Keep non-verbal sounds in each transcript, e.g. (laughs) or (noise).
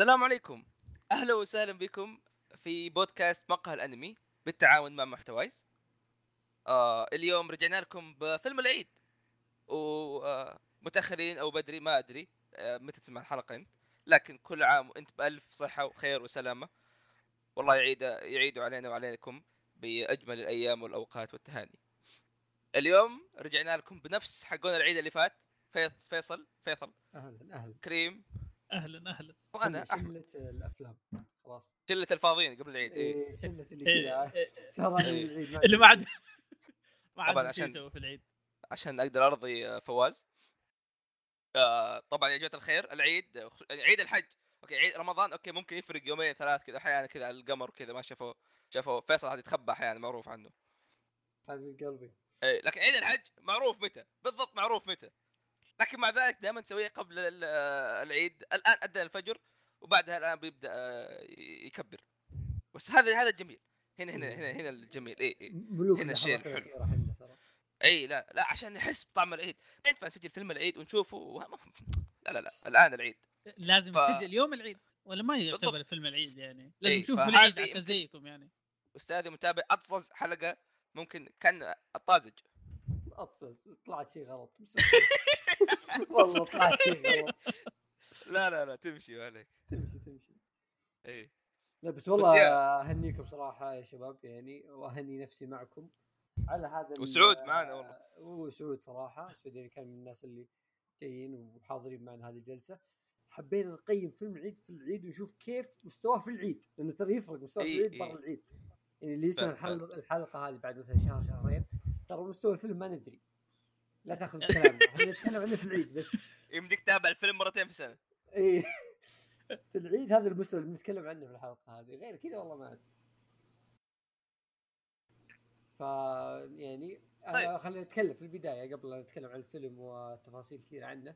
السلام عليكم. أهلا وسهلا بكم في بودكاست مقهى الأنمي بالتعاون مع محتوايز. آه اليوم رجعنا لكم بفيلم العيد. ومتاخرين أو بدري ما أدري آه متى تسمع الحلقة أنت. لكن كل عام وأنت بألف صحة وخير وسلامة. والله يعيد يعيدوا علينا وعليكم بأجمل الأيام والأوقات والتهاني. اليوم رجعنا لكم بنفس حقون العيد اللي فات. فيصل فيصل. أهلا أهلا. كريم. أهلا أهلا. وأنا شلة الأفلام. خلاص. شلة الفاضيين قبل العيد إيه. إيه شلة اللي إيه، كذا. إيه، صار إيه. العيد ما اللي ما عاد ما عاد عشان- يسوي في العيد. عشان أقدر أرضي آه، فواز. آه طبعا يا جماعة الخير العيد عيد الحج. OK عيد رمضان OK ممكن يفرق يومين ثلاث كذا أحيانا كذا على القمر كذا ما شافوه شافوه فيصل هذا يتخبى أحيانا معروف عنه. حبيب قلبي. إيه لكن عيد الحج معروف متى؟ بالضبط معروف متى؟ لكن مع ذلك دائما نسويه قبل ال- العيد. الآن أذن الفجر وبعدها الآن بيبدأ آه، يكبر. بس هذا هذا الجميل. هنا هنا هنا هنا الجميل. اي اي ملوك هنا الشيء الحلو. إي لا لا عشان نحس بطعم العيد. ينفع نسجل فيلم العيد ونشوفه؟ وه- لا لا لا الآن العيد. لازم ف- تسجل يوم العيد ولا ما يعتبر بالضبط. فيلم العيد يعني؟ لازم إيه، نشوف فهذه العيد عشان زيكم يعني. أستاذي متابع أطزز حلقة ممكن كان الطازج. اطسس طلعت شيء غلط. (laughs) (laughs) والله طلعت شيء لا لا لا تمشي عليك تمشي تمشي. اي لا بس والله يا- أهنيكم صراحة يا شباب يعني وأهني نفسي معكم. على هذا وسعود معنا والله. وسعود صراحة. سعود يعني كان من الناس اللي جايين وحاضرين معنا هذه الجلسة. حبينا نقيم فيلم العيد في العيد ونشوف كيف مستواه في العيد لأنه ترى يفرق مستواه في إي العيد إي. برا العيد. يعني اللي يسمع الحلقة هذه بعد مثلا شهر شهرين ترى مستوى الفيلم ما ندري. لا تاخذ بكلامنا إحنا نتكلم عنه في العيد بس. يمديك تتابع الفيلم مرتين في السنة. إيه (laughs) في العيد هذا المستوى اللي بنتكلم عنه في الحلقة هذه غير كذا والله ما أدري. ف يعني طيب. طيب. خلينا نتكلم في البداية قبل لا نتكلم عن الفيلم وتفاصيل كثيرة عنه.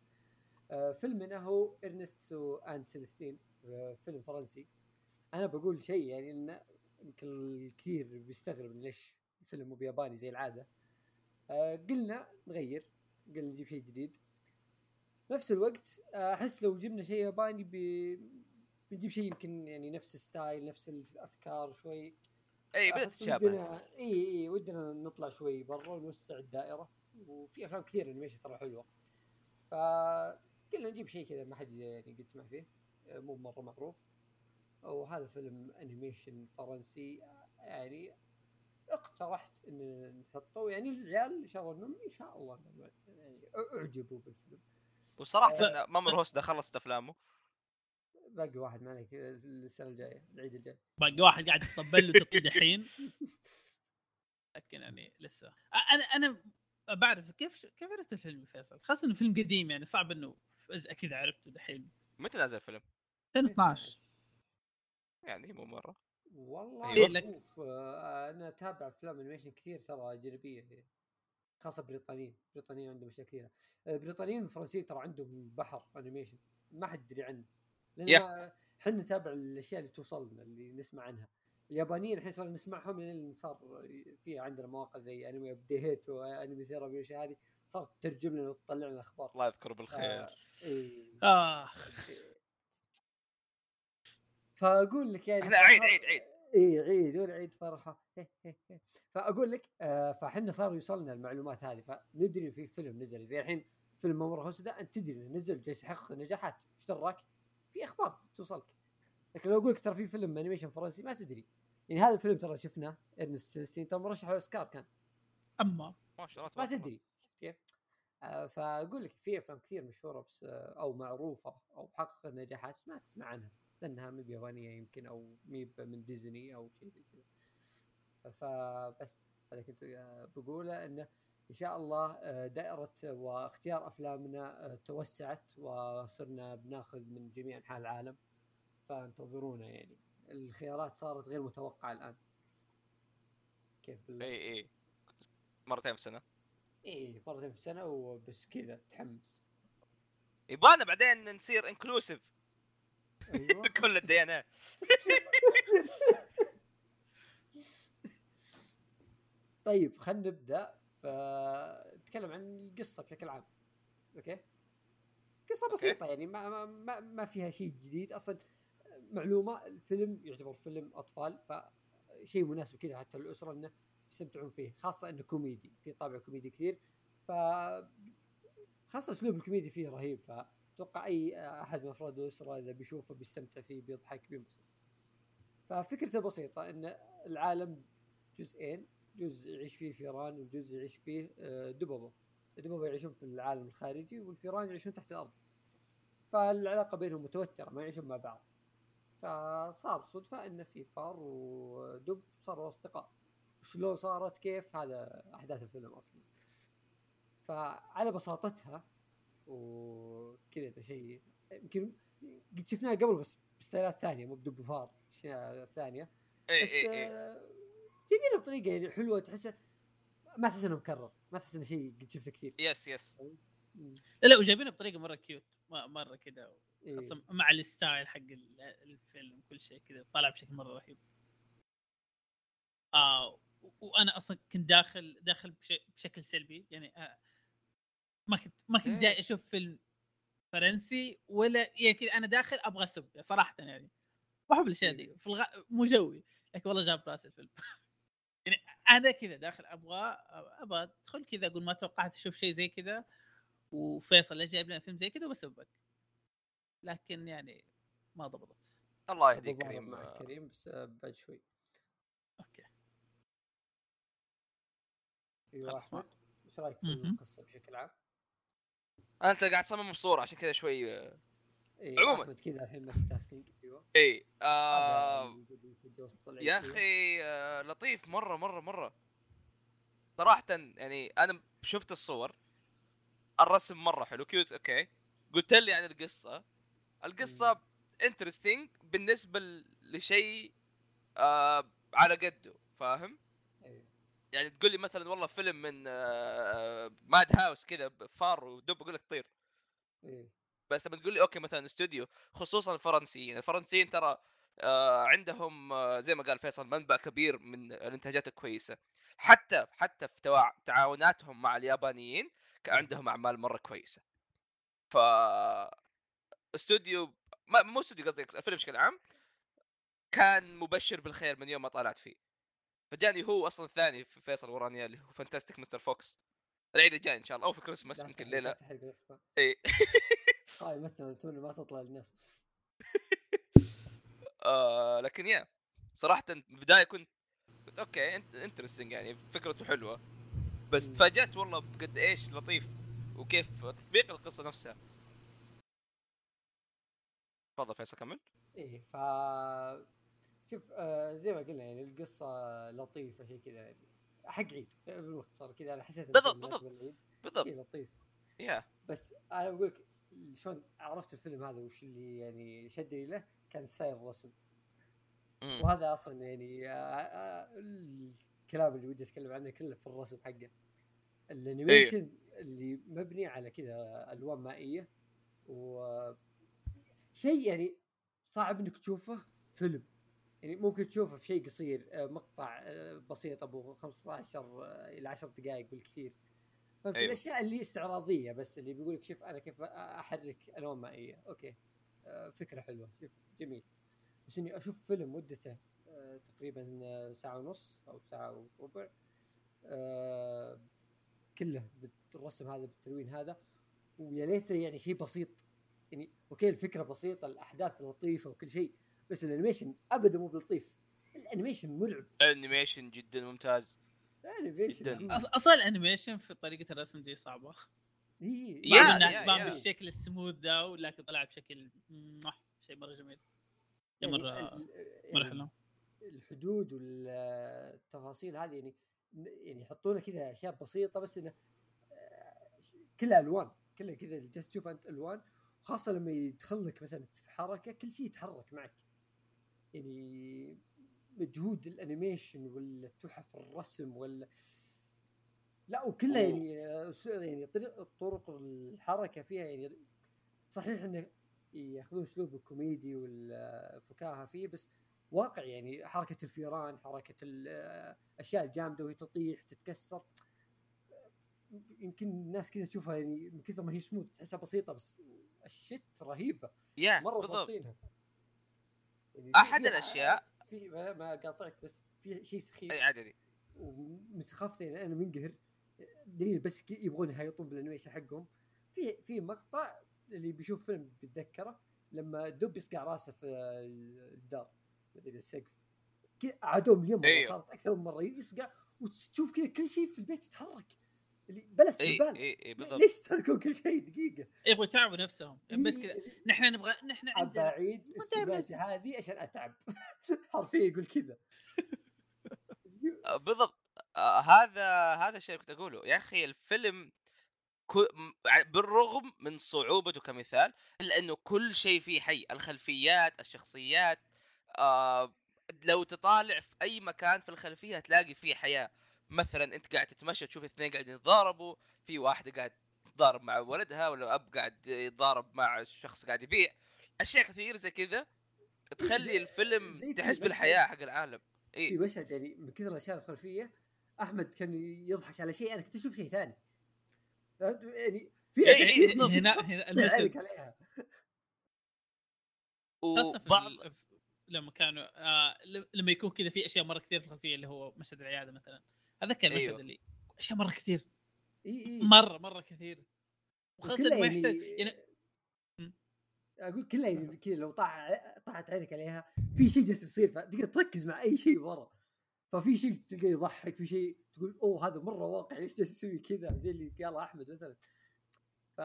آه، فيلمنا هو Ernest and Celestine آه، فيلم فرنسي. أنا بقول شيء يعني إنه يمكن الكثير بيستغرب ليش الفيلم مو بياباني زي العادة. قلنا نغير قلنا نجيب شيء جديد. نفس الوقت آه، أحس لو جبنا شيء ياباني بي... بنجيب شيء يمكن يعني نفس ال style نفس الأفكار شوي. إي بدات تتشابه ودنا إي إي ودنا نطلع شوي برا ونوسع الدائرة. وفي أفلام كثير animation ترى حلوة. فقلنا نجيب شيء كذا ما حد يعني قد سمع فيه. آه، مو مرة معروف. وهذا فيلم animation فرنسي آه، يعني اقترحت إن نحطه يعني العيال شافوا انهم إن شاء الله يعني أعجبوا بالفيلم. وصراحة إن مامورو هوسودا خلصت أفلامه. باقي واحد معنا كذا السنة الجاية العيد الجاي. باقي واحد قاعد يطبل له تطبيل الحين. (laughs) لكن يعني لسه. أنا أنا بعرف كيف كيف عرفت الفيلم فيصل؟ خاصة إنه فيلم قديم يعني صعب إنه فجأة كذا عرفته دحين. متى نزل الفيلم؟ 2012 (laughs) يعني مو مرة. والله أيوة. أنا أتابع أفلام animation كثير ترى أجنبية خاصة بريطانيين بريطانيين عندهم أشياء كثيرة. آه، بريطانيين والفرنسيين ترى عندهم بحر animation ما حد يدري عنه لأن إحنا نتابع الأشياء اللي توصلنا اللي نسمع عنها. اليابانيين الحين صار نسمعهم لأن صار في عندنا مواقع زي Anime Update و Anime Therapy والأشياء هذه صارت تترجم لنا وتطلع لنا أخبار الله يذكره بالخير. آه، إيه. آخ. فأقول لك يعني إحنا عيد عيد عيد. إي عيد والعيد فرحة. (laughs) فأقول لك آه فاحنا صار يوصلنا المعلومات هذه. فندري في فيلم نزل. زي الحين فيلم مامورو هوسودا انت تدري إنه نزل جالس يحقق نجاحات. إيش دراك؟ في أخبار توصلك. لكن لو أقول لك ترى في فيلم animation فرنسي ما تدري. يعني هذا الفيلم ترى شفناه إرنست سيلستين. ترى مرشح أوسكار كان. أما. ما شاء الله ما تبارك الله. تدري. شفت كيف؟ آه فأقول لك في أفلام كثير مشهورة بس آه أو معروفة أو حققت نجاحات ما تسمع عنها. لانها مي بيابانية يمكن أو مي من ديزني أو شيء زي كذا. فبس هذا كنت بقوله إنه إن شاء الله آه، دائرة واختيار أفلامنا آه، توسعت وصرنا بناخذ من جميع أنحاء العالم. فانتظرونا يعني. الخيارات صارت غير متوقعة الآن. كيف بالله اي اي مرتين في السنة. إيه مرتين في السنة وبس كذا تحمس. يبغانا بعدين نصير انكلوسيف أيوه. (laughs) كل الديانات (laughs) طيب خلينا نبدأ. فنتكلم عن القصة بشكل عام. OK؟ قصة بسيطة يعني ما ما, ما, فيها شيء جديد. أصلا معلومة الفيلم يعتبر فيلم أطفال فشيء مناسب كذا حتى الاسره إنه يستمتعون فيه خاصة إنه كوميدي في طابع كوميدي كثير. ف خاصة أسلوب الكوميدي فيه رهيب فاتوقع أي أحد من أفراد الاسره إذا بيشوفه بيستمتع فيه بيضحك بينبسط. ففكرته بسيطة إن العالم جزئين جزء يعيش فيه فيران وجزء يعيش فيه آه، دببه الدببه يعيشون في العالم الخارجي والفيران يعيشون تحت الأرض. فالعلاقة بينهم متوترة ما يعيشون مع بعض. فصار صدفة إن في فار ودب صاروا أصدقاء. شلون صارت؟ كيف؟ هذا أحداث الفيلم أصلا. فعلى بساطتها وكذا شيء. يمكن قد شفناه قبل بس ب style ات ثانية مو بدب فار اشياء ثانية. اي بس اي اي آه، جايبينها بطريقة يعني حلوة تحسه ما تحس إنه مكرر ما تحس إنه شيء قد شفته كثير. yes yes. لا لا وجايبينها بطريقة مرة cute مرة كذا إيه. مع ال style حق ال- الفيلم كل شيء كذا طالع بشكل مرة رهيب. آه وأنا أصلا كنت داخل داخل بش- بشكل سلبي يعني آه ما كنت ما إيه. كنت جاي أشوف فيلم فرنسي ولا يعني كذا. أنا داخل أبغى اسب صراحة يعني. ما أحب الأشياء دي. في الغ... مو جوي. لكن والله جاب رأس الفيلم. (laughs) يعني أنا كذا داخل أبغى أبغى أدخل كذا أقول ما توقعت أشوف شيء زي كذا. وفيصل ليش جايب لنا فيلم زي كذا وبسبك لكن يعني ما ضبطت. الله يهديك كريم. مع كريم بس آه، بعد شوي. أوكي. أيوه خلاص، أحمد إيش رأيك في. القصة بشكل عام؟ أنت قاعد تصمم الصورة عشان كذا شوي آه، إيه عموماً. كذا الحين multitasking أيوه اي آه يا. أخي آه لطيف مرة مرة مرة صراحة يعني أنا شفت الصور الرسم مرة حلو cute OK قلت لي عن القصة القصة interesting بالنسبة لشيء آه على قده فاهم. يعني تقول لي مثلا والله فيلم من Madhouse كذا فار ودب أقول لك طير. إيه. بس لما تقول لي OK مثلا استوديو خصوصا الفرنسيين الفرنسيين ترى آه عندهم آه زي ما قال فيصل منبع كبير من الإنتاجات الكويسة. حتى حتى في تعاوناتهم مع اليابانيين كان عندهم أعمال مرة كويسة. ف استوديو مو استوديو قصدي الفيلم بشكل عام كان مبشر بالخير من يوم ما طلعت فيه. فجاني هو أصلا الثاني في فيصل ورانيا اللي هو Fantastic Mr. Fox العيد الجاي إن شاء الله أو في كريسماس يمكن ليله إي. (laughs) طيب مثلا توني ما تطلع للناس. (laughs) آه لكن يا صراحة بداية كنت قلت okay interesting يعني فكرته حلوة. بس. تفاجأت والله بقد إيش لطيف وكيف تطبيق القصة نفسها. تفضل فيصل كمل. إيه ف شوف آه زي ما قلنا يعني القصة لطيفة شيء كذا يعني حق عيد بالمختصر كذا أنا حسيت بالضبط، بالضبط. بالضبط. شيء لطيف. yeah. بس أنا بقول لك شلون عرفت الفيلم هذا وش اللي يعني شدني له؟ كان style الرسم. وهذا أصلا يعني آه، آه، الكلام اللي ودي أتكلم عنه كله في الرسم حقه. ال animation اللي مبني على كذا ألوان مائية. و شيء يعني صعب إنك تشوفه فيلم. يعني ممكن تشوفه في شيء قصير آه، مقطع آه، بسيط أبو 15 آه، إلى 10 دقائق بالكثير. فهمت؟ أيوه. الأشياء اللي استعراضية بس اللي بيقول لك شوف أنا كيف أحرك الوان مائيه okay. فكرة حلوة. شوف جميل. بس إني أشوف فيلم مدته تقريبا ساعة ونص أو ساعة وربع كله بالرسم هذا بالتلوين هذا. ويا ليته يعني شيء بسيط. يعني okay الفكرة بسيطة الأحداث لطيفة وكل شيء بس ال animation ابدا مو بلطيف. ال animation مرعب. animation جدا ممتاز. الانيميشن أصلا ال animation في طريقة الرسم دي صعبة. يا- بالنا- ما يا. بالشكل السموث ده ولكن طلع بشكل شيء مرة جميل. شيء يعني مرة مرة حلو. الحدود والتفاصيل هذه يعني يعني يحطون كذا أشياء بسيطة بس إنه آه، كلها ألوان. كلها كذا جالس تشوف انت ألوان. خاصة لما يدخل لك مثلا في حركة كل شيء يتحرك معك. يعني مجهود الانيميشن ولا تحف الرسم ولا لا وكلها يعني آه، يعني طريق طرق الحركة فيها يعني صحيح إنه يأخذون أسلوب الكوميدي والفكاهة فيه بس واقع يعني حركة الفيران حركة الاشياء الجامدة وهي تطيح تتكسر. يمكن الناس كذا تشوفها يعني من كثر ما هي سموث تحسها بسيطة بس الشت رهيبة. يا مرة بالضبط. يعني أحد في- الأشياء- في ما, ما قاطعك بس في شيء سخيف. أي عادي. ومن سخافتي يعني أنا منقهر دليل بس يبغون يهيطون بال animation حقهم. في في مقطع اللي بيشوف فيلم بيتذكره لما دب يصقع راسه في الجدار. مدري السقف عادوه مليون مرة أيوه. صارت أكثر من مرة يصقع وتشوف كذا كل شيء في البيت يتحرك. اللي بلا اي استهبال اي اي بالضبط. ليش تركوا كل شيء دقيقة؟ يبغوا يتعبوا نفسهم. بس كذا. إيه، نحن نبغى نحن عندنا السباجه نفسه. هذه عشان أتعب. (laughs) حرفيا يقول كذا. (laughs) بالضبط. آه هذا هذا الشيء اللي كنت أقوله. يا أخي الفيلم بالرغم من صعوبته كمثال الا انه كل شيء فيه حي. الخلفيات الشخصيات آه لو تطالع في أي مكان في الخلفية هتلاقي فيه حياة. مثلا أنت قاعد تتمشى تشوف اثنين قاعدين يتضاربوا في واحدة قاعد تتضارب مع ولدها ولا أب قاعد يتضارب مع شخص قاعد يبيع. أشياء كثير زي كذا تخلي الفيلم في تحس بالحياة حق العالم. في اي مشهد يعني من كثر الأشياء الخلفية أحمد كان يضحك على شيء أنا كنت أشوف شيء ثاني. فهمت؟ يعني في أشياء إيه، كثير هنا- هنا المشهد. عليها. في وبعض في- لما كانوا آه لما يكون كذا في أشياء مرة كثير في الخلفيه اللي هو مشهد العيادة مثلا. أتذكر المشهد أيوه. اللي أشياء مرة كثير. إي إي. مرة مرة كثير. وخاصة ما يحتاج يعني يعني م. أقول كلها يعني كذا لو طاح طاحت عينك عليها في شيء جالس يصير فتقدر تركز مع أي شيء ورا. ففي شيء تلقاه يضحك في شيء تقول أوه هذا مرة واقع ليش جالس يسوي كذا؟ زي اللي قاله أحمد مثلا. ف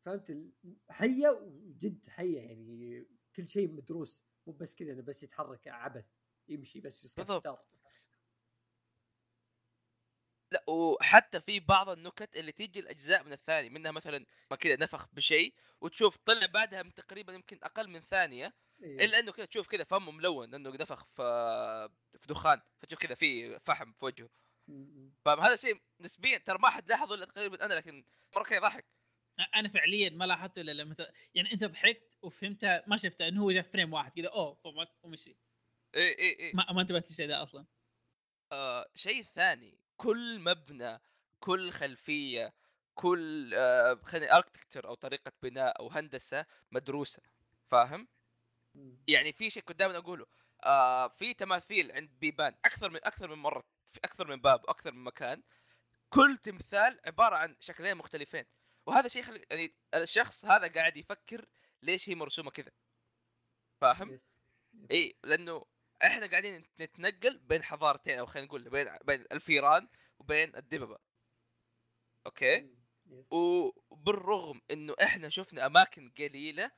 فهمت حية وجد حية يعني كل شيء مدروس. مو بس كذا انه بس يتحرك عبث يمشي بس يصير بالضبط. لا وحتى في بعض النكت اللي تيجي الأجزاء من الثاني منها مثلا ما كذا نفخ بشيء وتشوف طلع بعدها من تقريبا يمكن أقل من ثانية إيه. إلا إنه كذا تشوف كذا فمه ملون إنه نفخ في في دخان فتشوف كذا في فحم في وجهه. فهذا الشيء نسبيا ترى ما حد لاحظه إلا تقريبا أنا لكن مرة كذا يضحك أنا فعليا ما لاحظته إلا لما ت... يعني أنت ضحكت وفهمتها ما شفتها إنه هو جاء frame واحد كذا أوه فمت ومشي. اي اي اي ما, ما انتبهت للشيء ده أصلا. آه شيء ثاني. كل مبنى كل خلفية كل آه خلينا اركتكتشر أو طريقة بناء أو هندسة مدروسة فاهم؟ م. يعني في شيء كنت دائما أقوله آه في تماثيل عند بيبان أكثر من أكثر من مرة في أكثر من باب وأكثر من مكان كل تمثال عبارة عن شكلين مختلفين وهذا شيء خلي يعني الشخص هذا قاعد يفكر ليش هي مرسومة كذا فاهم؟ إي لأنه إحنا قاعدين نتنقل بين حضارتين أو خلينا نقول بين بين الفيران وبين الدببة okay. وبالرغم إنه إحنا شفنا أماكن قليلة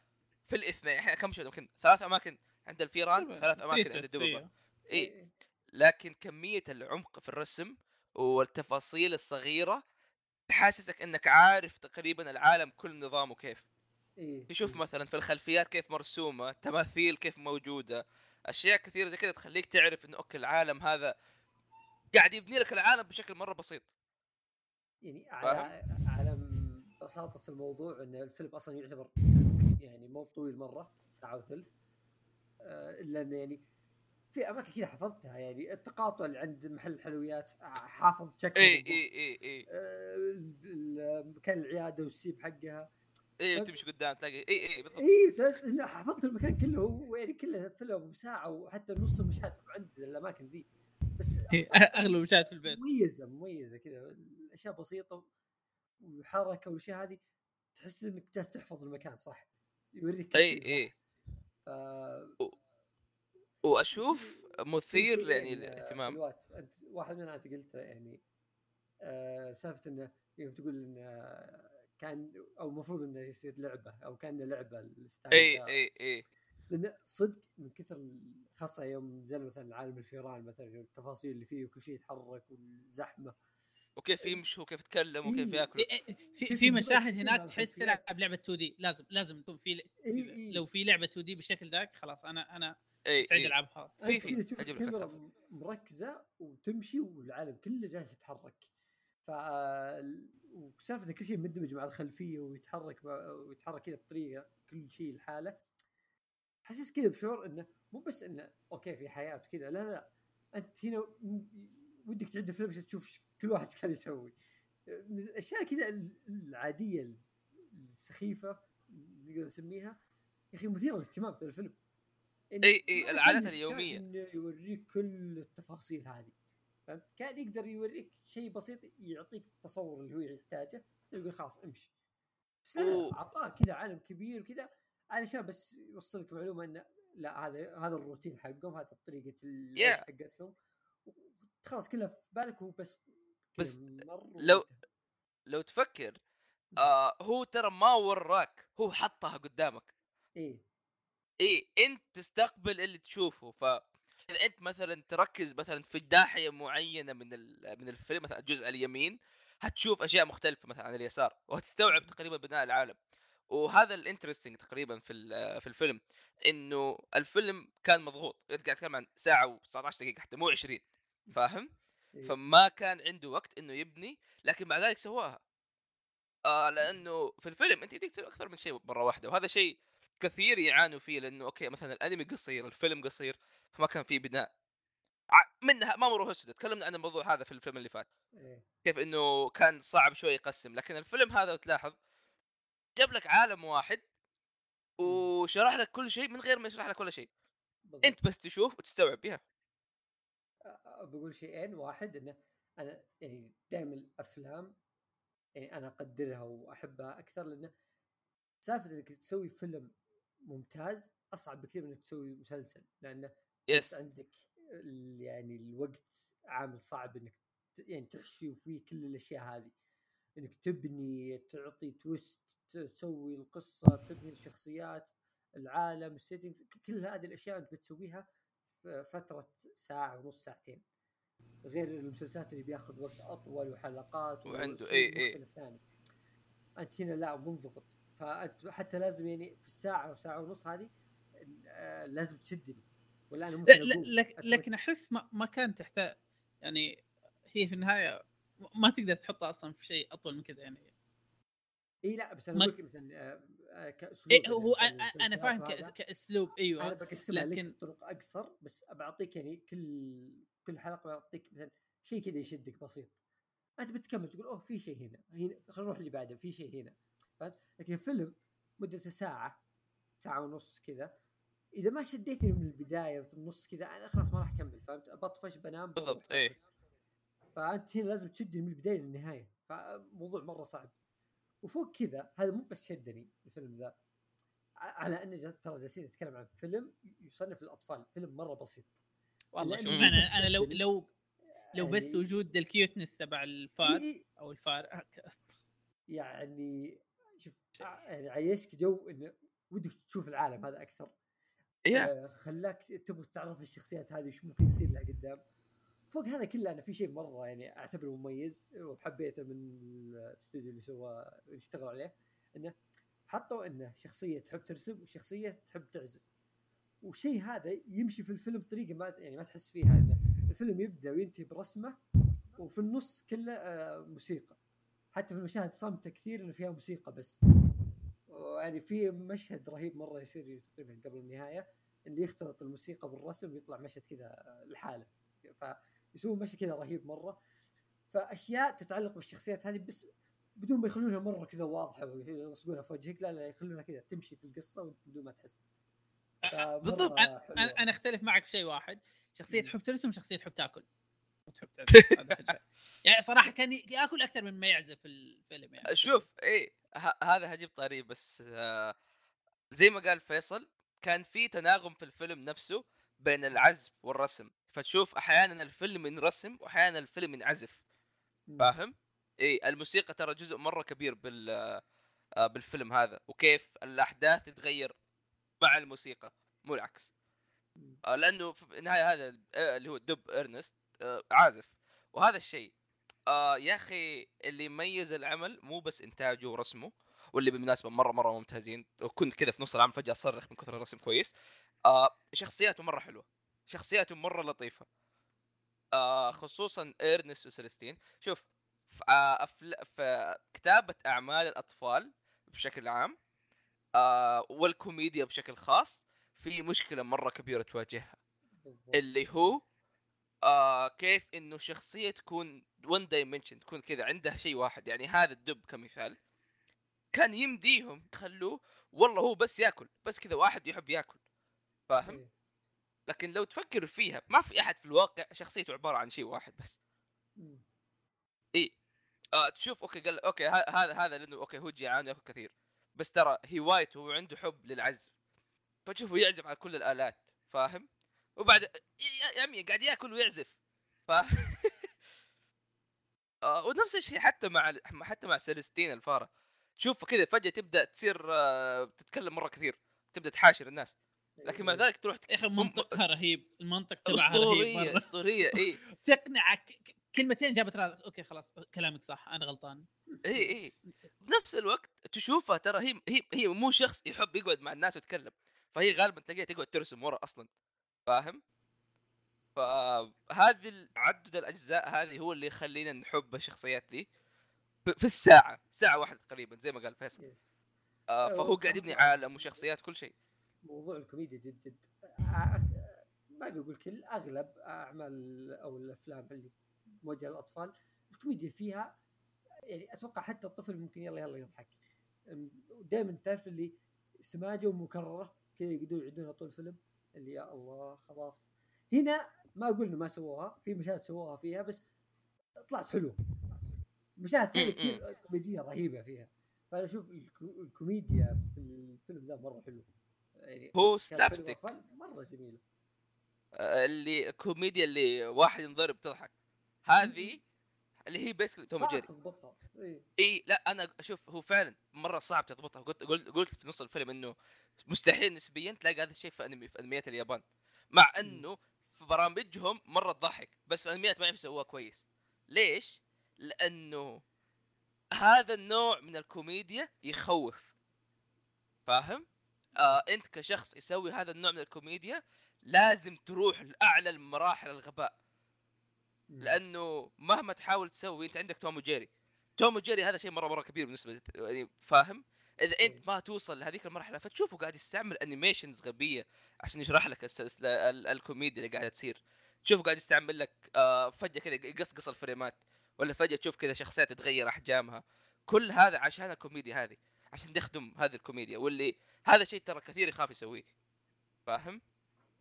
في الاثنين إحنا كم شفنا يمكن ثلاث أماكن عند الفيران ثلاث أماكن عند الدببة. اي إيه. لكن كمية العمق في الرسم والتفاصيل الصغيرة تحسسك إنك عارف تقريبا العالم كل نظامه كيف إيه. تشوف إيه. مثلا في الخلفيات كيف مرسومة تماثيل كيف موجودة أشياء كثيرة زي كذا تخليك تعرف إنه okay العالم هذا قاعد يبني لك العالم بشكل مرة بسيط يعني على؟ على بساطة الموضوع إن الفيلم أصلا يعتبر يعني مو طويل مرة ساعة وثلث آه، إلا إنه يعني في أماكن كذا حفظتها يعني التقاطع عند محل الحلويات آه، حافظ شكله إي. إي إي إي آه، مكان العيادة والسيب حقها اي تمشي قدام تلاقي اي اي بالضبط. اي حفظت المكان كله ويعني كله فيلم ساعة وحتى نص المشهد عند الأماكن ذي. بس إيه، أغلب المشاهد في البيت. مميزة مميزة كذا. الأشياء بسيطة والحركه والأشياء هذه تحس إنك جالس تحفظ المكان صح؟ يوريك اي اي. ف وأشوف مثير يعني آه، الاهتمام. حلوات أنت واحد منها أنت قلته يعني آه سالفة إنه يوم تقول إنه كان أو المفروض إنه يصير لعبة أو كان لعبة ال style اي. اي اي لأن صدق من كثر خاصة يوم نزل مثلا عالم الفيران مثلا التفاصيل اللي فيه وكل شيء يتحرك والزحمة وكيف يمشي وكيف يتكلم وكيف إيه. ياكل إيه، إيه، في في مشاهد هناك تحس. تلعب لعبة 2D لازم لازم يكون في إيه. إيه. لو في لعبة 2D بالشكل ذاك خلاص أنا أنا اي سعيد اي ألعبها في-. كذا تشوف الكاميرا. مركزة وتمشي والعالم كله جالس يتحرك ف وسالفة كل شيء مندمج مع الخلفية ويتحرك. ويتحرك كذا بطريقة كل شيء لحاله حسيت كذا بشعور إنه مو بس إنه أوكي في حياة وكذا لا لا أنت هنا ودك تعد الفيلم عشان تشوف كل واحد كان يسوي من الأشياء كذا ال- العادية السخيفة نقدر نسميها يا أخي مثيرة للاهتمام في الفيلم ما كان العادات. إنه يوريك كل التفاصيل هذه فهمت؟ كان يقدر يوريك شيء بسيط يعطيك التصور اللي هو يحتاجه. يقول خلاص امشي. بس لا اعطاك كذا عالم كبير وكذا. علشان بس يوصل لك معلومة إنه لا هذا هذا الروتين حقهم هذا طريقة Yeah. حقتهم. خلاص كلها في بالك وهو بس لو-. لو تفكر آه هو ترى ما وراك هو حطها قدامك. إيه. اي إنت تستقبل اللي تشوفه. ف أنت مثلا تركز مثلا في ناحيه معينة من من الفيلم مثلا الجزء اليمين هتشوف أشياء مختلفة مثلا عن اليسار وهتستوعب تقريبا بناء العالم. وهذا الانترستنج تقريبا في في الفيلم إنه الفيلم كان مضغوط. قاعد اتكلم عن ساعة و19 دقيقة حتى مو 20 فاهم؟ إيه. فما كان عنده وقت إنه يبني لكن مع ذلك سواها. آه لأنه في الفيلم أنت يديك تسوي أكثر من شيء مره واحدة وهذا شيء كثير يعانوا فيه لأنه أوكي مثلا الأنمي قصير الفيلم قصير فما كان فيه بناء. منها ما مروه اسود تكلمنا عن الموضوع هذا في الفيلم اللي فات. إيه. كيف إنه كان صعب شوي يقسم لكن الفيلم هذا وتلاحظ جاب لك عالم واحد وشرح لك كل شيء من غير ما يشرح لك ولا شيء. بالضبط. أنت بس تشوف وتستوعب بها بقول شيئين واحد إنه أنا يعني دائما الأفلام يعني أنا أقدرها وأحبها أكثر لأنه سالفة إنك تسوي فيلم ممتاز أصعب بكثير من إنك تسوي مسلسل لأنه يس عندك يعني الوقت عامل صعب إنك يعني تحشي فيه كل الأشياء هذه. إنك تبني تعطي تويست تسوي القصة تبني الشخصيات العالم السيتنج كل هذه الأشياء أنت بتسويها في فترة ساعة ونص ساعتين. غير المسلسلات اللي بياخذ وقت أطول وحلقات وعنده وأسلوب إيه إيه. أنت هنا لا منضغط. فأنت حتى لازم يعني في الساعة وساعه ونص هذه آه، لازم تشدني. ولا أنا ممكن لك لكن أحس ما, ما كان تحتاج يعني هي في النهاية ما تقدر تحطها أصلا في شيء أطول من كذا يعني. إي لا بس أنا ما- أقول مثلا آه، آه، كأسلوب إيه هو مثلاً أنا, فاهم كأسلوب أنا أيوه بقسمها لك لكن- بطرق أقصر بس بعطيك يعني كل كل حلقة بعطيك مثلا شيء كذا يشدك بسيط. أنت بتكمل تقول أوه في شيء هنا هنا خلينا نروح اللي بعده في شيء هنا. فهمت لكن فيلم مدته ساعة ساعة ونص كذا. إذا ما شديتني من البداية في النص كذا أنا خلاص ما راح أكمل فهمت؟ بطفش بنام بالضبط إيه. فأنت هنا لازم تشدني من البداية للنهاية. فموضوع مرة صعب. وفوق كذا هذا مو بس شدني الفيلم ذا. على انه ترى جالسين نتكلم عن فيلم يصنف للاطفال فيلم مرة بسيط. والله شوف. أنا أنا لو. لو لو بس يعني- وجود ال cuteness تبع الفار إيه، أو الفار يعني شوف ع- يعني عيشك جو انه ودك تشوف العالم هذا أكثر. yeah آه، خلاك تبغى تعرف الشخصيات هذه وش ممكن يصير لها قدام. فوق هذا كله أنا في شيء مرة يعني أعتبره مميز وحبيته من الاستوديو اللي سوى اللي اشتغل عليه إنه حطوا إنه شخصية تحب ترسم وشخصية تحب تعزف. والشيء هذا يمشي في الفيلم بطريقة ما يعني ما تحس فيها إنه الفيلم يبدأ وينتهي برسمة وفي النص كله آه، موسيقى. حتى في المشاهد صامته كثير إنه فيها موسيقى بس. يعني في مشهد رهيب مرة يصير تقريبا قبل النهاية اللي يختلط الموسيقى بالرسم ويطلع مشهد كذا لحاله. فيسوون مشهد كذا رهيب مرة. فأشياء تتعلق بالشخصيات هذه بس بدون ما يخلونها مرة كذا واضحة ويلصقونها في وجهك لا لا يخلونها كذا تمشي في القصة وانت بدون ما تحس. بالضبط. أنا أختلف معك في شيء واحد. شخصية. تحب ترسم شخصية تحب تاكل. (laughs) أحد شيء. يعني صراحة كان ياكل أكثر من ما يعزف في الفيلم يعني شوف ه- هذا هجيب طاري بس آه زي ما قال فيصل كان في تناغم في الفيلم نفسه بين العزف والرسم فتشوف أحيانا الفيلم ينرسم واحيانا الفيلم ينعزف. فاهم؟ اي الموسيقى ترى جزء مرة كبير بال آه، بالفيلم هذا وكيف الأحداث تتغير مع الموسيقى مو العكس. آه، لأنه في النهايه هذا آه، اللي هو الدب إرنست آه، عازف وهذا الشيء آه يا أخي اللي يميز العمل مو بس إنتاجه ورسمه واللي بالمناسبة مرة مرة ممتازين وكنت كذا في نص العمل فجأة اصرخ من كثر الرسم كويس. آه شخصياته مرة حلوة شخصياته مرة لطيفة. آه خصوصا إيرنست وسلستين شوف في, آه أفل... في كتابة أعمال الأطفال بشكل عام آه والكوميديا بشكل خاص في مشكلة مرة كبيرة تواجهها. اللي هو آه كيف إنه شخصية تكون one dimension تكون كذا عندها شيء واحد. يعني هذا الدب كمثال كان يمديهم يخلوه والله هو بس ياكل بس كذا واحد يحب ياكل. فاهم؟ إيه. لكن لو تفكر فيها ما في أحد في الواقع شخصيته عبارة عن شيء واحد بس. مم. آه تشوف okay قال okay هذا هذا لأنه okay هو جيعان ياكل كثير. بس ترى هوايته وعنده حب للعزف. فتشوفه يعزف على كل الآلات. فاهم؟ وبعد يا- عمي قاعد ياكل ويعزف. ف (laughs) آه ونفس الشيء حتى مع حتى مع سيلستين الفارة. شوف كذا فجأة تبدأ تصير آه تتكلم مرة كثير تبدأ تحاشر الناس. لكن مع إيه. ذلك تروح يا أخي منطقها رهيب المنطق تبعها رهيب أسطورية مرة. (laughs) أسطورية إي. تقنعك كلمتين جابت راسك okay خلاص كلامك صح أنا غلطان. إي إي. بنفس الوقت تشوفها ترى هي هي هي مو شخص يحب يقعد مع الناس ويتكلم. فهي غالبا تلاقيها تقعد ترسم ورا أصلا. فاهم؟ فهذه عدد الأجزاء هذه هو اللي يخلينا نحب الشخصيات دي. في الساعة ساعة واحدة تقريبا زي ما قال فيصل. آه فهو قاعد يبني عالم وشخصيات كل شيء. موضوع الكوميديا جد جد. آه، ما بقول كل أغلب أعمال أو الأفلام اللي موجهة للأطفال الكوميديا فيها يعني أتوقع حتى الطفل ممكن يلا يلا يضحك. دائما تعرف اللي سماجة ومكررة كذا يقعدون يعيدونها طول الفيلم اللي يا الله خلاص. هنا ما أقول انه ما سووها في مشاهد سووها فيها بس طلعت حلوة. مشاهد ثانية م- م. كثير كوميدية رهيبة فيها. فأنا أشوف الكو- الكوميديا في الفيلم ذا مرة حلو يعني هو كان slap فيلم stick أطفال مرة جميلة. آه اللي الكوميديا اللي واحد ينضرب تضحك. هذه اللي هي basically توم صعب جيري تضبطها إيه. اي لا أنا أشوف هو فعلا مرة صعب تضبطها قلت قلت قلت في نص الفيلم إنه مستحيل نسبيا تلاقي هذا الشيء في أنمي في أنميات اليابان مع إنه في برامجهم مرة تضحك بس في الانميات ما يعرفوا يسووها كويس ليش؟ لأنه هذا النوع من الكوميديا يخوف فاهم؟ آه أنت كشخص يسوي هذا النوع من الكوميديا لازم تروح لأعلى المراحل الغباء. لأنه مهما تحاول تسوي أنت عندك توم وجيري. توم وجيري هذا شيء مره مرة كبير بالنسبة يعني فاهم؟ إذا. أنت ما توصل لهذيك المرحلة فتشوفه قاعد يستعمل animations غبية عشان يشرح لك الكوميديا اللي قاعدة تصير. تشوفه قاعد يستعمل لك آه فجأة كذا يقصقص الفريمات ولا فجأة تشوف كذا شخصيات تتغير أحجامها. كل هذا عشان الكوميديا هذه عشان يخدم هذه الكوميديا واللي هذا شيء ترى كثير يخاف يسويه. فاهم؟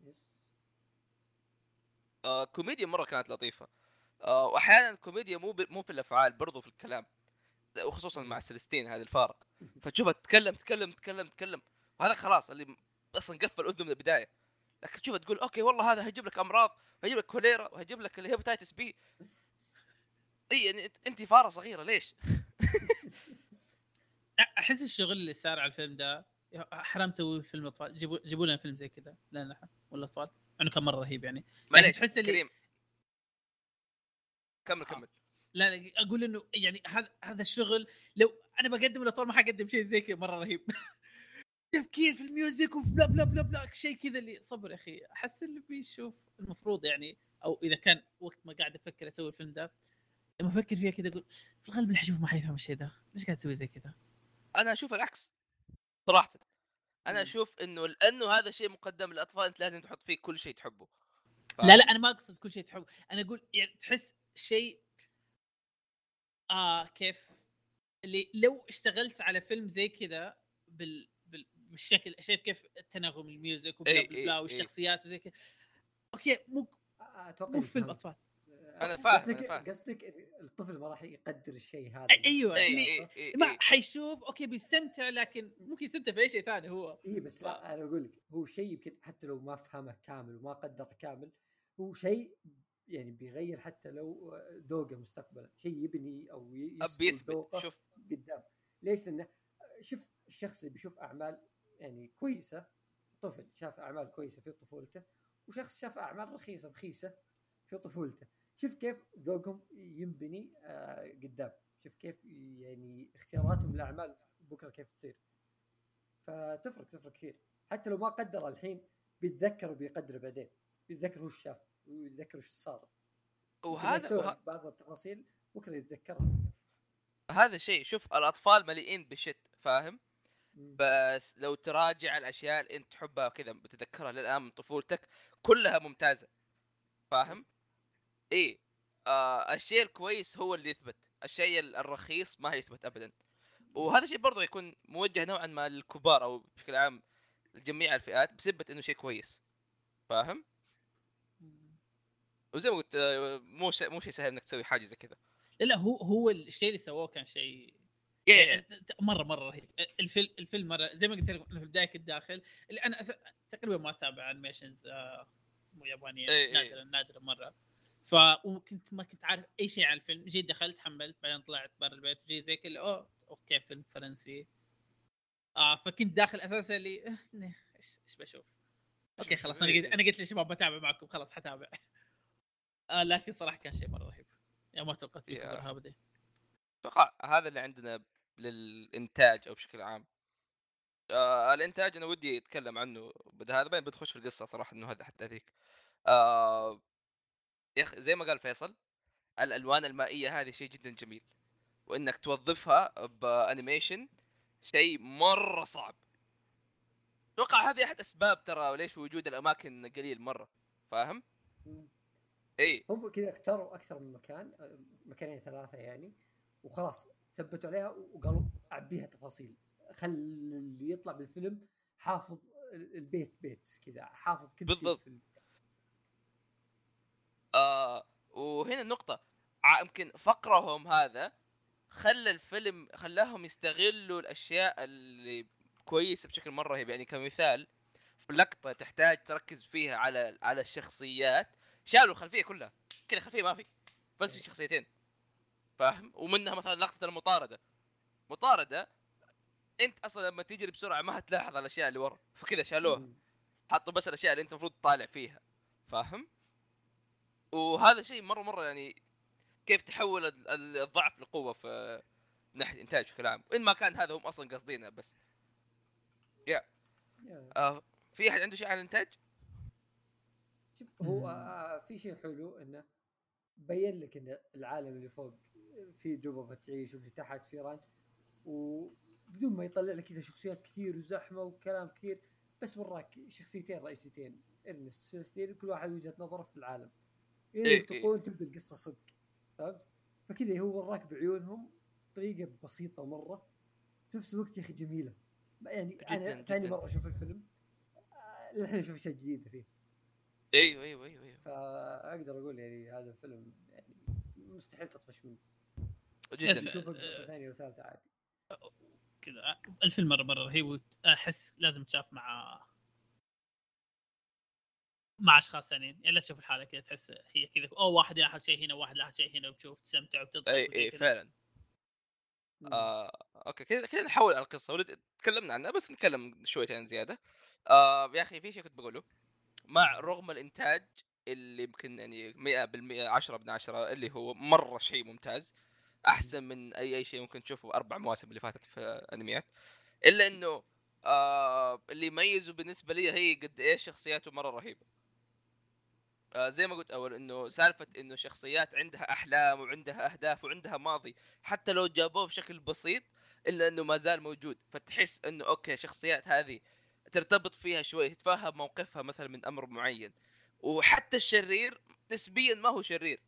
yes. آه كوميديا مرة كانت لطيفة. آه واحيانا الكوميديا مو ب... مو في الأفعال برضو في الكلام وخصوصا مع سلستين هذه الفاره فتشوفها تتكلم تتكلم تتكلم تتكلم وهذا خلاص اللي أصلا قفل اذنه من البداية. لكن تشوفها تقول okay والله هذا هيجيب لك أمراض وهيجيب لك كوليرا وهيجيب لك ال hepatitis B. إي يعني أنت فارة صغيرة ليش؟ (laughs) أحس الشغل اللي صار على الفيلم ده حرام تسوي فيلم أطفال جيبوا لنا فيلم زي كذا لا ولا أطفال؟ انه كان مرة رهيب يعني. معليش تحس اللي- كريم. كمل آه. كمل. لا لا أقول إنه يعني هذا هذا الشغل لو أنا بقدم الاطفال ما حقدم شيء زي كذا مرة رهيب. (laughs) تفكير في الميوزك وبلا بلا بلا بلا شيء كذا اللي صبر يا أخي. أحس اللي بيشوف المفروض يعني أو إذا كان وقت ما قاعد أفكر أسوي الفيلم ده لما أفكر فيها كذا أقول في الغالب اللي حيشوف ما حيفهم الشيء ده. ليش قاعد تسوي زي كذا؟ أنا أشوف العكس صراحة. أنا مم. أشوف إنه لأنه هذا شيء مقدم للأطفال أنت لازم تحط فيه كل شيء تحبه لا لا أنا ما أقصد كل شيء تحب أنا أقول يعني تحس شيء آه كيف اللي لو اشتغلت على فيلم زي كذا بال... بال... بالشكل شايف كيف التناغم ال music و bla إي، bla إي، bla إي. والشخصيات وزي كذا okay مو أتوقع مو فيلم. أطفال أنا فاهم، قصدك. قصدك الطفل ما راح يقدر الشيء هذا. أي- أيوه إي اللي إي إي ما. حيشوف okay بيستمتع لكن ممكن يستمتع في أي شيء ثاني هو. إي بس لا أنا أقول لك هو شيء يمكن حتى لو ما فهمه كامل وما قدره كامل هو شيء يعني بيغير حتى لو ذوقه مستقبلا. شيء يبني أو يثبت ذوقه شوف. قدام. ليش؟ لأنه شوف الشخص اللي بيشوف أعمال يعني كويسة طفل شاف أعمال كويسة في طفولته وشخص شاف أعمال رخيصة بخيسه في طفولته. شوف كيف ذوقهم ينبني آه قدام. شوف كيف يعني اختياراتهم للأعمال بكرة كيف تصير. فتفرق تفرق كثير. حتى لو ما قدر الحين بيتذكر وبيقدر بعدين. بيتذكر وش شاف ويتذكر وش صار. وهذا وه- بعض التفاصيل بكرة يتذكرها. هذا شيء شوف الأطفال مليئين بشت فاهم. بس لو تراجع الأشياء اللي أنت تحبها كذا بتتذكرها للآن من طفولتك كلها ممتازة. فاهم؟ إيه آه الشيء الكويس هو اللي يثبت الشيء ال- الرخيص ما يثبت ابدا. وهذا الشيء برضه يكون موجه نوعا ما للكبار أو بشكل عام لجميع الفئات بسبه إنه شيء كويس. فاهم؟ وزي ما قلت آه، مو شيء مو شيء سهل إنك تسوي حاجة زي كذا. لا لا هو هو الشيء اللي سووه كان شيء إيه. مرة مرة رهيب. الفيلم الفيلم مرة زي ما قلت لك في البدايه كنت داخل اللي أنا أس... تقريبا ما أتابع animations آه مو يابانية إيه، إيه. نادرا نادرا مرة. ف وكنت ما كنت عارف أي شيء عن الفيلم جيت دخلت حملت بعدين طلعت برا البيت وجيت زي كذا أوه okay فيلم فرنسي. آه فكنت داخل أساسا اللي نه، إيش إيش بشوف؟ أوكي خلاص أنا قلت أنا قلت للشباب بتابع معكم خلاص حتابع. (laughs) آه لكن صراحة كان شيء مرة رهيب. يعني ما توقعت. بالكبر هذا أتوقع هذا اللي عندنا للإنتاج أو بشكل عام. آه الإنتاج أنا ودي أتكلم عنه بدا هذا بعدين بتخش في القصة صراحة إنه هذا حتى ذيك. آه يا أخي زي ما قال فيصل الألوان المائية هذه شيء جدا جميل وإنك توظفها بأنيميشن شيء مرة صعب. أتوقع هذه أحد أسباب ترى ليش وجود الأماكن قليل مرة فاهم؟ اي هم كذا اختاروا أكثر من مكان مكانين ثلاثة يعني وخلاص ثبتوا عليها وقالوا أعبيها تفاصيل. خل اللي يطلع بالفيلم حافظ ال- البيت بيت كذا حافظ كل شيء بالضبط. آه وهنا النقطة. ع- يمكن فقرهم هذا خلى الفيلم خلاهم يستغلوا الأشياء اللي كويسة بشكل مرة. رهيب يعني كمثال في لقطة تحتاج تركز فيها على على الشخصيات شالوا الخلفية كلها. كذا خلفية ما في بس في شخصيتين. فاهم؟ ومنها مثلا لقطة المطاردة. مطاردة أنت أصلا لما تجري بسرعة ما هتلاحظ الأشياء اللي ورا. فكذا شالوها. حطوا بس الأشياء اللي أنت المفروض تطالع فيها. فاهم؟ وهذا شيء مرة مرة يعني كيف تحول ال- ال- الضعف لقوة في ناحية الانتاج بشكل عام وإن ما كان هذا هم أصلا قاصدينه بس يا. آه في أحد عنده شيء عن الإنتاج؟ شوف هو مم. آه في شيء حلو إنه بين لك إن العالم اللي فوق في دببة تعيش واللي تحت فيران وبدون ما يطلع لك كذا شخصيات كثير وزحمة وكلام كثير بس وراك شخصيتين رئيسيتين إرنست وسيلستين كل واحد وجهة نظره في العالم. يلتقون تبدأ القصة صدق فهمت؟ فكذا هو وراك بعيونهم بطريقة بسيطة مرة. في نفس الوقت يا أخي جميلة. يعني جداً، أنا ثاني. مرة أشوف الفيلم آه، للحين أشوف أشياء جديدة فيه. أيوه أيوه أيوه, أيوه. فأقدر أقول يعني هذا الفيلم يعني مستحيل تطفش منه. جدا. تشوفه بجزء ثاني وثالث عادي. كذا الفيلم مرة مرة رهيب وأحس لازم تشاف مع مع أشخاص ثانيين. يعني لا تشوف الحالة كذا تحس هي كذا أو واحد لاحظ شيء هنا واحد لاحظ شيء هنا وتشوف تستمتع وتضحك أي أي. فعلا. آه أوكي كذا كذا نحول على القصة. ولد تكلمنا عنها بس نتكلم شويتين زيادة. آه يا أخي في شيء كنت بقوله. مع رغم الإنتاج اللي يمكن يعني 100% 10 من 10 اللي هو مرة شيء ممتاز أحسن من أي أي شيء ممكن تشوفه أربع مواسم اللي فاتت في أنميات. إلا إنه آه اللي يميزه بالنسبة لي هي قد إيش شخصياته مرة رهيبة. زي ما قلت أول إنه سالفة إنه شخصيات عندها أحلام وعندها أهداف وعندها ماضي حتى لو جابوه بشكل بسيط إلا إنه ما زال موجود. فتحس إنه أوكي شخصيات هذه ترتبط فيها شوي تتفهم موقفها مثلا من أمر معين. وحتى الشرير نسبيا ما هو شرير.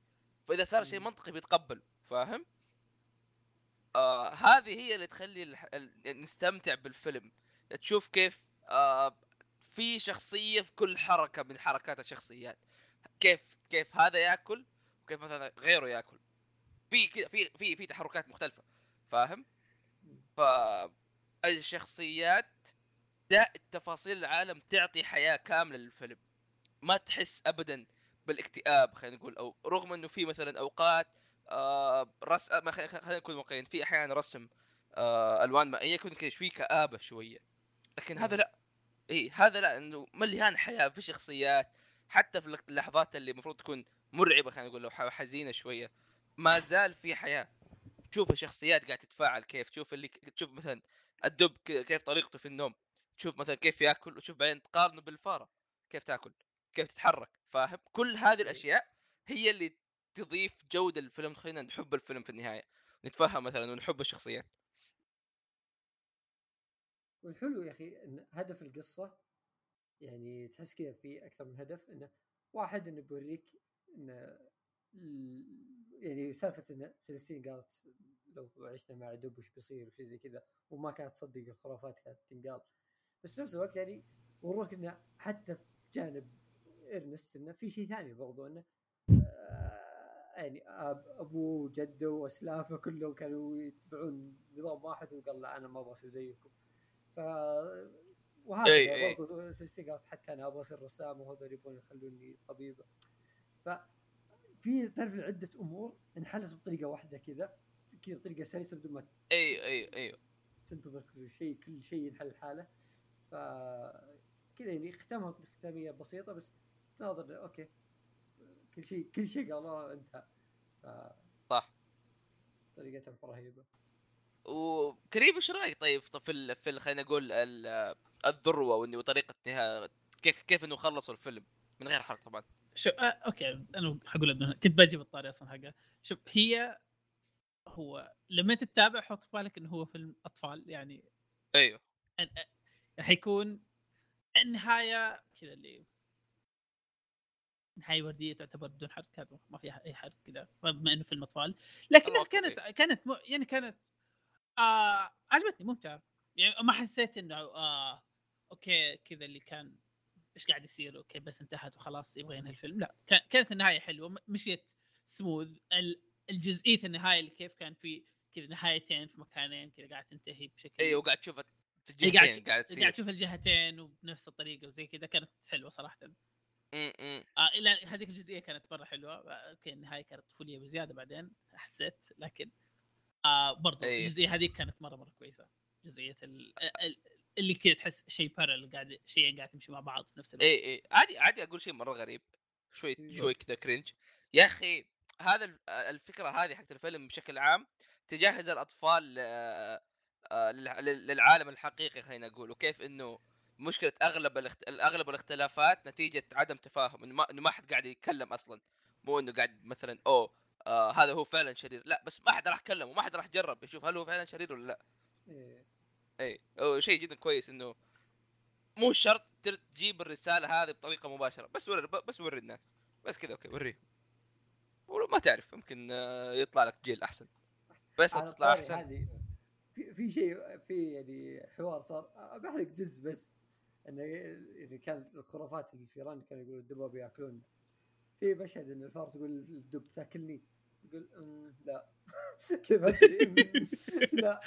فإذا صار شيء. منطقي بيتقبل فاهم؟ آه هذه هي اللي تخلي الح... ال... نستمتع بالفيلم. تشوف كيف آه في شخصية في كل حركة من حركات الشخصيات. كيف كيف هذا ياكل وكيف مثلا غيره ياكل. في كذا في في في تحركات مختلفة فاهم؟ فالشخصيات ده تفاصيل العالم تعطي حياة كاملة للفيلم. ما تحس ابدا بالاكتئاب خلينا نقول أو رغم إنه في مثلا أوقات آه رس ما خلينا خلينا نكون واقعيين في أحيانا رسم آه ألوان مائيه يكون كذا في كآبة شوية. لكن هذا لا. اي هذا لا إنه مليان حياة في شخصيات حتى في اللحظات اللي المفروض تكون مرعبة خلينا نقول لو حزينة شوية ما زال في حياة. تشوف الشخصيات قاعدة تتفاعل كيف تشوف اللي تشوف مثلا الدب كيف طريقته في النوم تشوف مثلا كيف يأكل وتشوف بعدين تقارنه بالفارة كيف تأكل كيف تتحرك فاهم؟ كل هذه الأشياء هي اللي تضيف جودة للفيلم تخلينا نحب الفيلم في النهاية نتفهم مثلا ونحب الشخصيات. والحلو يا أخي إن هدف القصة يعني تحس كذا في أكثر من هدف إنه واحد إنه بيوريك انه يعني سالفة إن سيلستين قالت لو عشنا مع دب وش بيصير وشي زي كذا وما كانت تصدق الخرافات كانت تنقال. بس في نفس الوقت يعني وروك إنه حتى في جانب إرنست إنه في شيء ثاني برضو إنه آه، يعني أبوه وجده وأسلافه كلهم كانوا يتبعون نظام واحد وقال لا أنا ما أبغى أصير زيكم. ف وهكذا إي إي. برضو قالت حتى أنا أبغى أصير رسام وهذول يبغون يخلوني طبيبه ف في تعرف عدة أمور انحلت بطريقة واحدة كذا كذا بطريقه سلسة بدون ما اي اي اي تنتظر كل شيء كل شيء ينحل حاله. ف كذا يعني ختامها ختامية بسيطة بس تناظر okay. كل شيء كل شيء قالوه انتهى. ف صح. طريقتهم رهيبة. وكريم إيش رأيك طيب في ال... في ال- خلينا نقول ال- الذروة وإنه- وطريقه نهاية كيف كيف إنه خلصوا الفيلم من غير حرق طبعا شوف آه أوكي أنا حقول كنت بجي بالطاري أصلا حقه شوف هي هو لما تتابع حط في بالك إنه هو فيلم أطفال يعني أيوه راح يكون النهاية كذا اللي نهاية وردية تعتبر بدون حرق ما فيها أي حرق كذا بما إنه فيلم أطفال لكنها الله كانت. كانت. يعني كانت آه عجبتني ممتعه يعني ما حسيت إنه آه okay كذا اللي كان إيش قاعد يصير okay بس انتهت وخلاص يبغى ينهي الفيلم لا كان- كانت النهاية حلوة مشيت سموث ال- الجزئية النهاية اللي كيف كان في كذا نهايتين في مكانين كذا قاعد تنتهي بشكل أيوه وقاعد تشوف إيه، قاعد الجهتين قاعد تصير. قاعد تشوف الجهتين وبنفس الطريقة وزي كذا. كانت حلوة صراحة. م- م. آه إلى هذيك الجزئية كانت مرة حلوة. آه، okay النهاية كانت طفولية بزيادة بعدين حسيت لكن آه برضو أي. الجزئية هذيك كانت مرة مرة كويسة. جزئية ال... ال... اللي كذا تحس شيء بارل قاعد شيئين قاعد تمشي مع بعض في نفس الوقت. اي اي عادي عادي أقول شيء مرة غريب. شوي إيه. شوي كذا كرنج يا أخي هذا ال- الفكرة هذه حقت الفيلم بشكل عام تجهز الأطفال آه، للع- لل- للعالم الحقيقي خلينا نقول. وكيف إنه مشكلة أغلب الاخت... أغلب الاختلافات نتيجة عدم تفاهم. إنه ما إنه ما حد قاعد يتكلم أصلا. مو إنه قاعد مثلا أوه آه هذا هو فعلا شرير. لا بس ما حد راح يتكلم وما حد راح يجرب يشوف هل هو فعلا شرير ولا لا. إيه. اي شيء جدا كويس إنه مو شرط تجيب الرسالة هذه بطريقة مباشرة. بس وري بس وري الناس. بس كذا okay وريهم. ولو ما تعرف يمكن آه، يطلع لك جيل أحسن. بس تطلع أحسن. هذه في في شيء في يعني حوار صار بحرق جزء بس إنه يعني كان الخرافات اللي في ايران كانوا يقولوا الدباب يأكلون. في مشهد إن الفار تقول الدب تاكلني؟ يقول "أمم، لا. (laughs) كيف (laughs) لا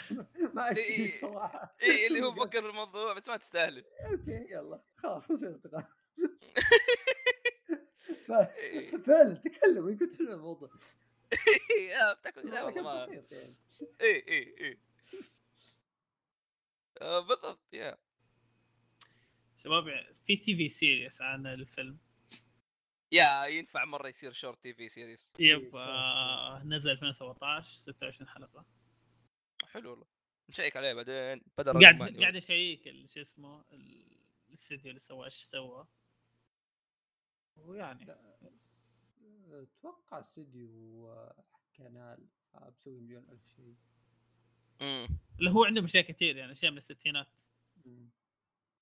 ما اشتهيك صراحة. اي اللي هو (laughs) فكر بالموضوع بس ما تستاهل. okay يلا. خلاص نصير أصدقاء. إيه. فعلا تكلم يمكن تحل الموضوع. بتاكل لا والله ما يعني. اي اي اي بالضبط يا. شباب في TV series عن الفيلم. يا ينفع مرة يصير short TV series yep شوف. آه نزل 2017 26 حلقة. حلو والله. نشيك عليه بعدين بدل قاعد قاعد أشيك شو اسمه ال- الاستديو اللي سوى إيش سوى؟ ويعني. أتوقع استوديو آه، كنال آه، بسوي مليون ألف شيء. امم اللي هو عنده اشياء كثير يعني اشياء من الستينات. مم.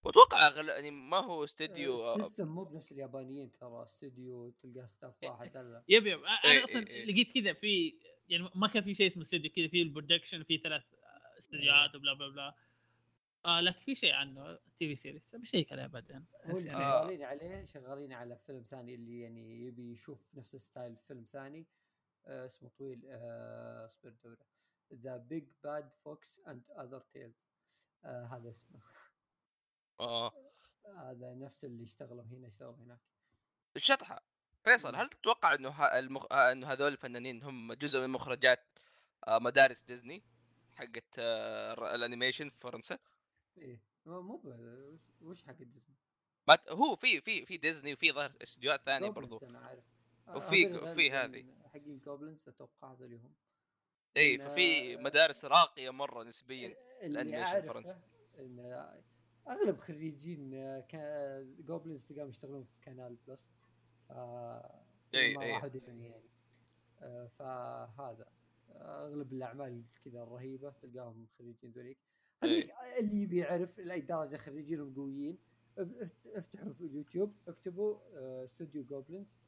واتوقع غل... يعني ما هو استديو ال system مو بنفس اليابانيين ترى استوديو تلقى staff واحد لا لا yep yep أنا إيه، أصلا إيه، إيه. لقيت كذا في يعني ما كان في شيء اسمه استوديو كذا في ال production في ثلاث استديوهات وبلا بلا بلا. آه لكن في شيء عنه TV series بشيك عليها بعدين يعني آه. شغالين عليه شغالين على فيلم ثاني اللي يعني يبي يشوف نفس style فيلم ثاني. آه اسمه طويل آه اصبر دورة. The Big Bad Fox and Other Tales هذا اسمه. آه هذا نفس اللي اشتغلوا هنا اشتغلوا هناك الشطحه فيصل. هل تتوقع إنه. المخ... آه، إنه هذول الفنانين هم جزء من مخرجات آه، مدارس ديزني حقت آه، ال animation في فرنسا إيه مو ب- وش- حق ديزني ما هو في في في ديزني وفي ظهر استديوهات ثانية برضو أنا عارف وفي- هذول في غالباً هذه. حقين Gobelins أتوقع هذول هم اي إن- ففي مدارس راقية مرة نسبيا أعرفه فرنسي. إن أغلب خريجين Gobelins تلقاهم يشتغلون في Canal Plus ف إي، ما إي. راحوا ديزني يعني. آه، فهذا. أغلب الأعمال كذا الرهيبة تلقاهم خريجين ذوليك. هذيك اللي يبي يعرف لأي درجة خريجينهم قويين اف- افتحوا في اليوتيوب اكتبوا آه، استوديو Gobelins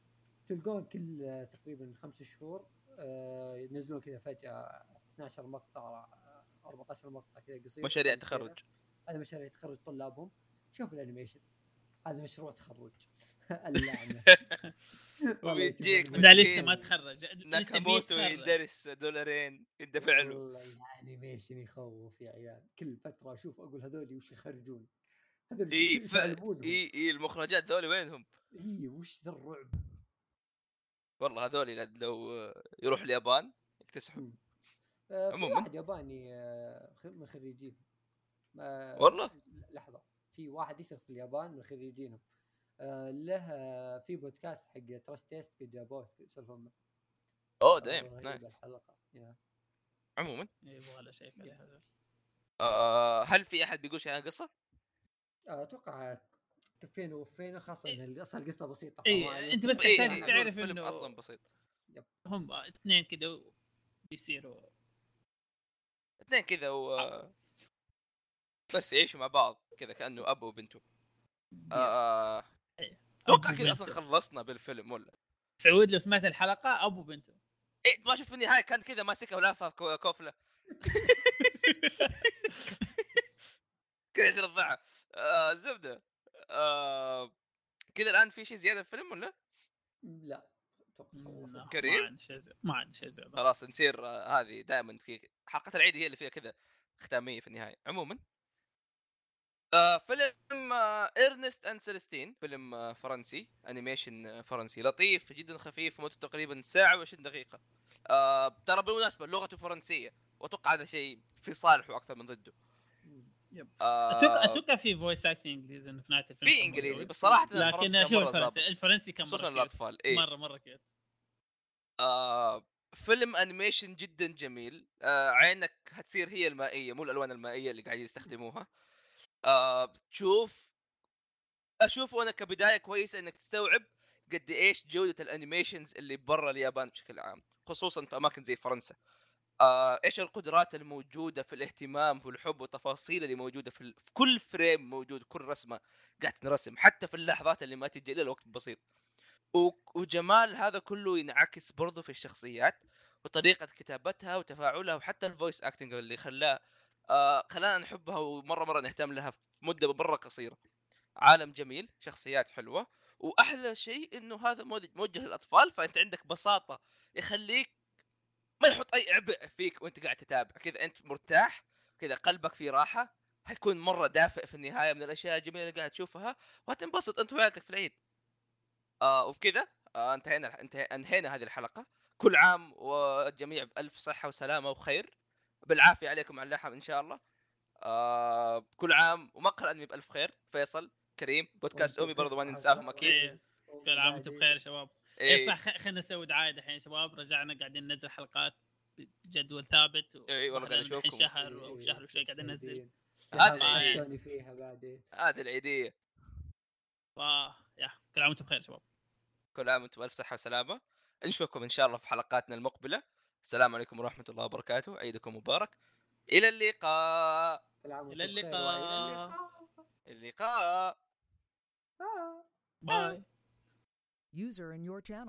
تلقون كل آه، تقريبا خمس شهور آه، ينزلون كذا فجأة 12 مقطع آه، 14 مقطع كذا قصير. مشاريع. تخرج. هذا مشاريع تخرج طلابهم. شوف ال animation. هذا مشروع تخرج. (laughs) اللعنة. (laughs) وبيجيك يجيبون لا. لسه ما تخرج. لسه ناكاموتو بيتخرج يدرس دولارين يدفع له. والله ال animation يخوف يا عيال. كل فترة أشوف أقول هذول وش يخرجون؟ هذول إي إي إي المخرجات ذولي وينهم؟ إي وش ذا الرعب؟ والله هذولي لو يروح اليابان يكتسحوا. آه، في عموماً. واحد ياباني آه، من خريجين. آه، والله؟ لحظة في واحد يسرق في اليابان من خريجينهم آه، له آه، في بودكاست حق Trash Taste قد جابوه يسولفون معه أوه آه، damn nice الحلقة يا. عموما. يبغى له شيء آه هل في أحد بيقول شيء عن القصة؟ أتوقع كفينا ووفينا خاصة إن القصة القصة بسيطة إيه، فما عليك أنت بس إيه، تحتاج إيه، تعرف إنه- أصلا بسيط. هم اثنين كذا بيصيروا. اثنين كذا و بس يعيشوا مع بعض كذا كأنه أب وبنته آه أتوقع أبو كذا أصلا. خلصنا بالفيلم ولا؟ سعود لو سمعت الحلقة ابو بنته إيه ما شوف في النهايه كان كذا ماسكها ولافها كوفلة. (laughs) كذا يرضعها آه زبدة. آه كذا الآن في شيء زيادة في الفيلم ولا؟ لا. أتوقع كريم؟ ما عندي شيء ما عندي شيء زي هذا. خلاص نصير آه هذه دائما في حلقه العيد هي اللي فيها كذا ختامية في النهاية. عموما آه فيلم آه Ernest and Celestine فيلم آه فرنسي animation آه فرنسي لطيف جدا خفيف مدته تقريبا ساعة و20 دقيقة. آه ترى بالمناسبة لغته فرنسية وأتوقع هذا شيء في صالحه أكثر من ضده. آه أتوقع أتوقع في voice acting إنجليزي في نهاية الفيلم في إنجليزي. بس صراحة لكن أشوف الفرنسي الفرنسي كان خصوصا. الأطفال اي مرة مرة cute آه فيلم animation جدا جميل. آه عينك هتصير هي المائية مو الألوان المائية اللي قاعدين يستخدموها. آه أشوف وأنا كبداية كويسة إنك تستوعب قد إيش جودة ال animations اللي برا اليابان بشكل عام خصوصا في أماكن زي فرنسا. آه إيش القدرات الموجودة في الاهتمام والحب والتفاصيل اللي موجودة في, ال... في كل frame موجود كل رسمة قاعد تنرسم حتى في اللحظات اللي ما تجي إلا الوقت بسيط. و... وجمال هذا كله ينعكس برضه في الشخصيات وطريقة كتابتها وتفاعلها وحتى ال voice acting اللي خلاه آه خلانا نحبها ومرة مرة نهتم لها في مدة مرة قصيرة. عالم جميل شخصيات حلوة. وأحلى شيء إنه هذا مو- موجه للأطفال فأنت عندك بساطة يخليك ما يحط أي عبء فيك وأنت قاعد تتابع. كذا أنت مرتاح كذا قلبك في راحة حيكون مرة دافئ في النهاية من الأشياء الجميلة اللي قاعد تشوفها وهتنبسط أنت وعيلتك في العيد. آه وبكذا آه انتهينا انتهي انهينا هذه الحلقة. كل عام والجميع بألف صحة وسلامة وخير. بالعافية عليكم على اللحم إن شاء الله. آه كل عام ومقهى الأنمي بألف خير. فيصل كريم بودكاست امي برضو ما. ننساهم أكيد. إيه. كل عام وأنتم بخير يا شباب. اي إيه صح خ- خلينا نسوي دعاية دحين شباب. رجعنا قاعدين ننزل حلقات بجدول ثابت و- إي والله قاعد أشوفكم. شهر إيه، أو شهر وشوي قاعدين ننزل. هذه هذا العيد. عشوني فيها بعدين هذه العيدية. ف يا كل عام وأنتم بخير يا شباب. كل عام وأنتم بألف صحة وسلامة. نشوفكم إن شاء الله في حلقاتنا المقبلة. السلام عليكم ورحمة الله وبركاته. عيدكم مبارك. إلى اللقاء. بخير اللقاء. اللقاء. آه. باي. User in your channel.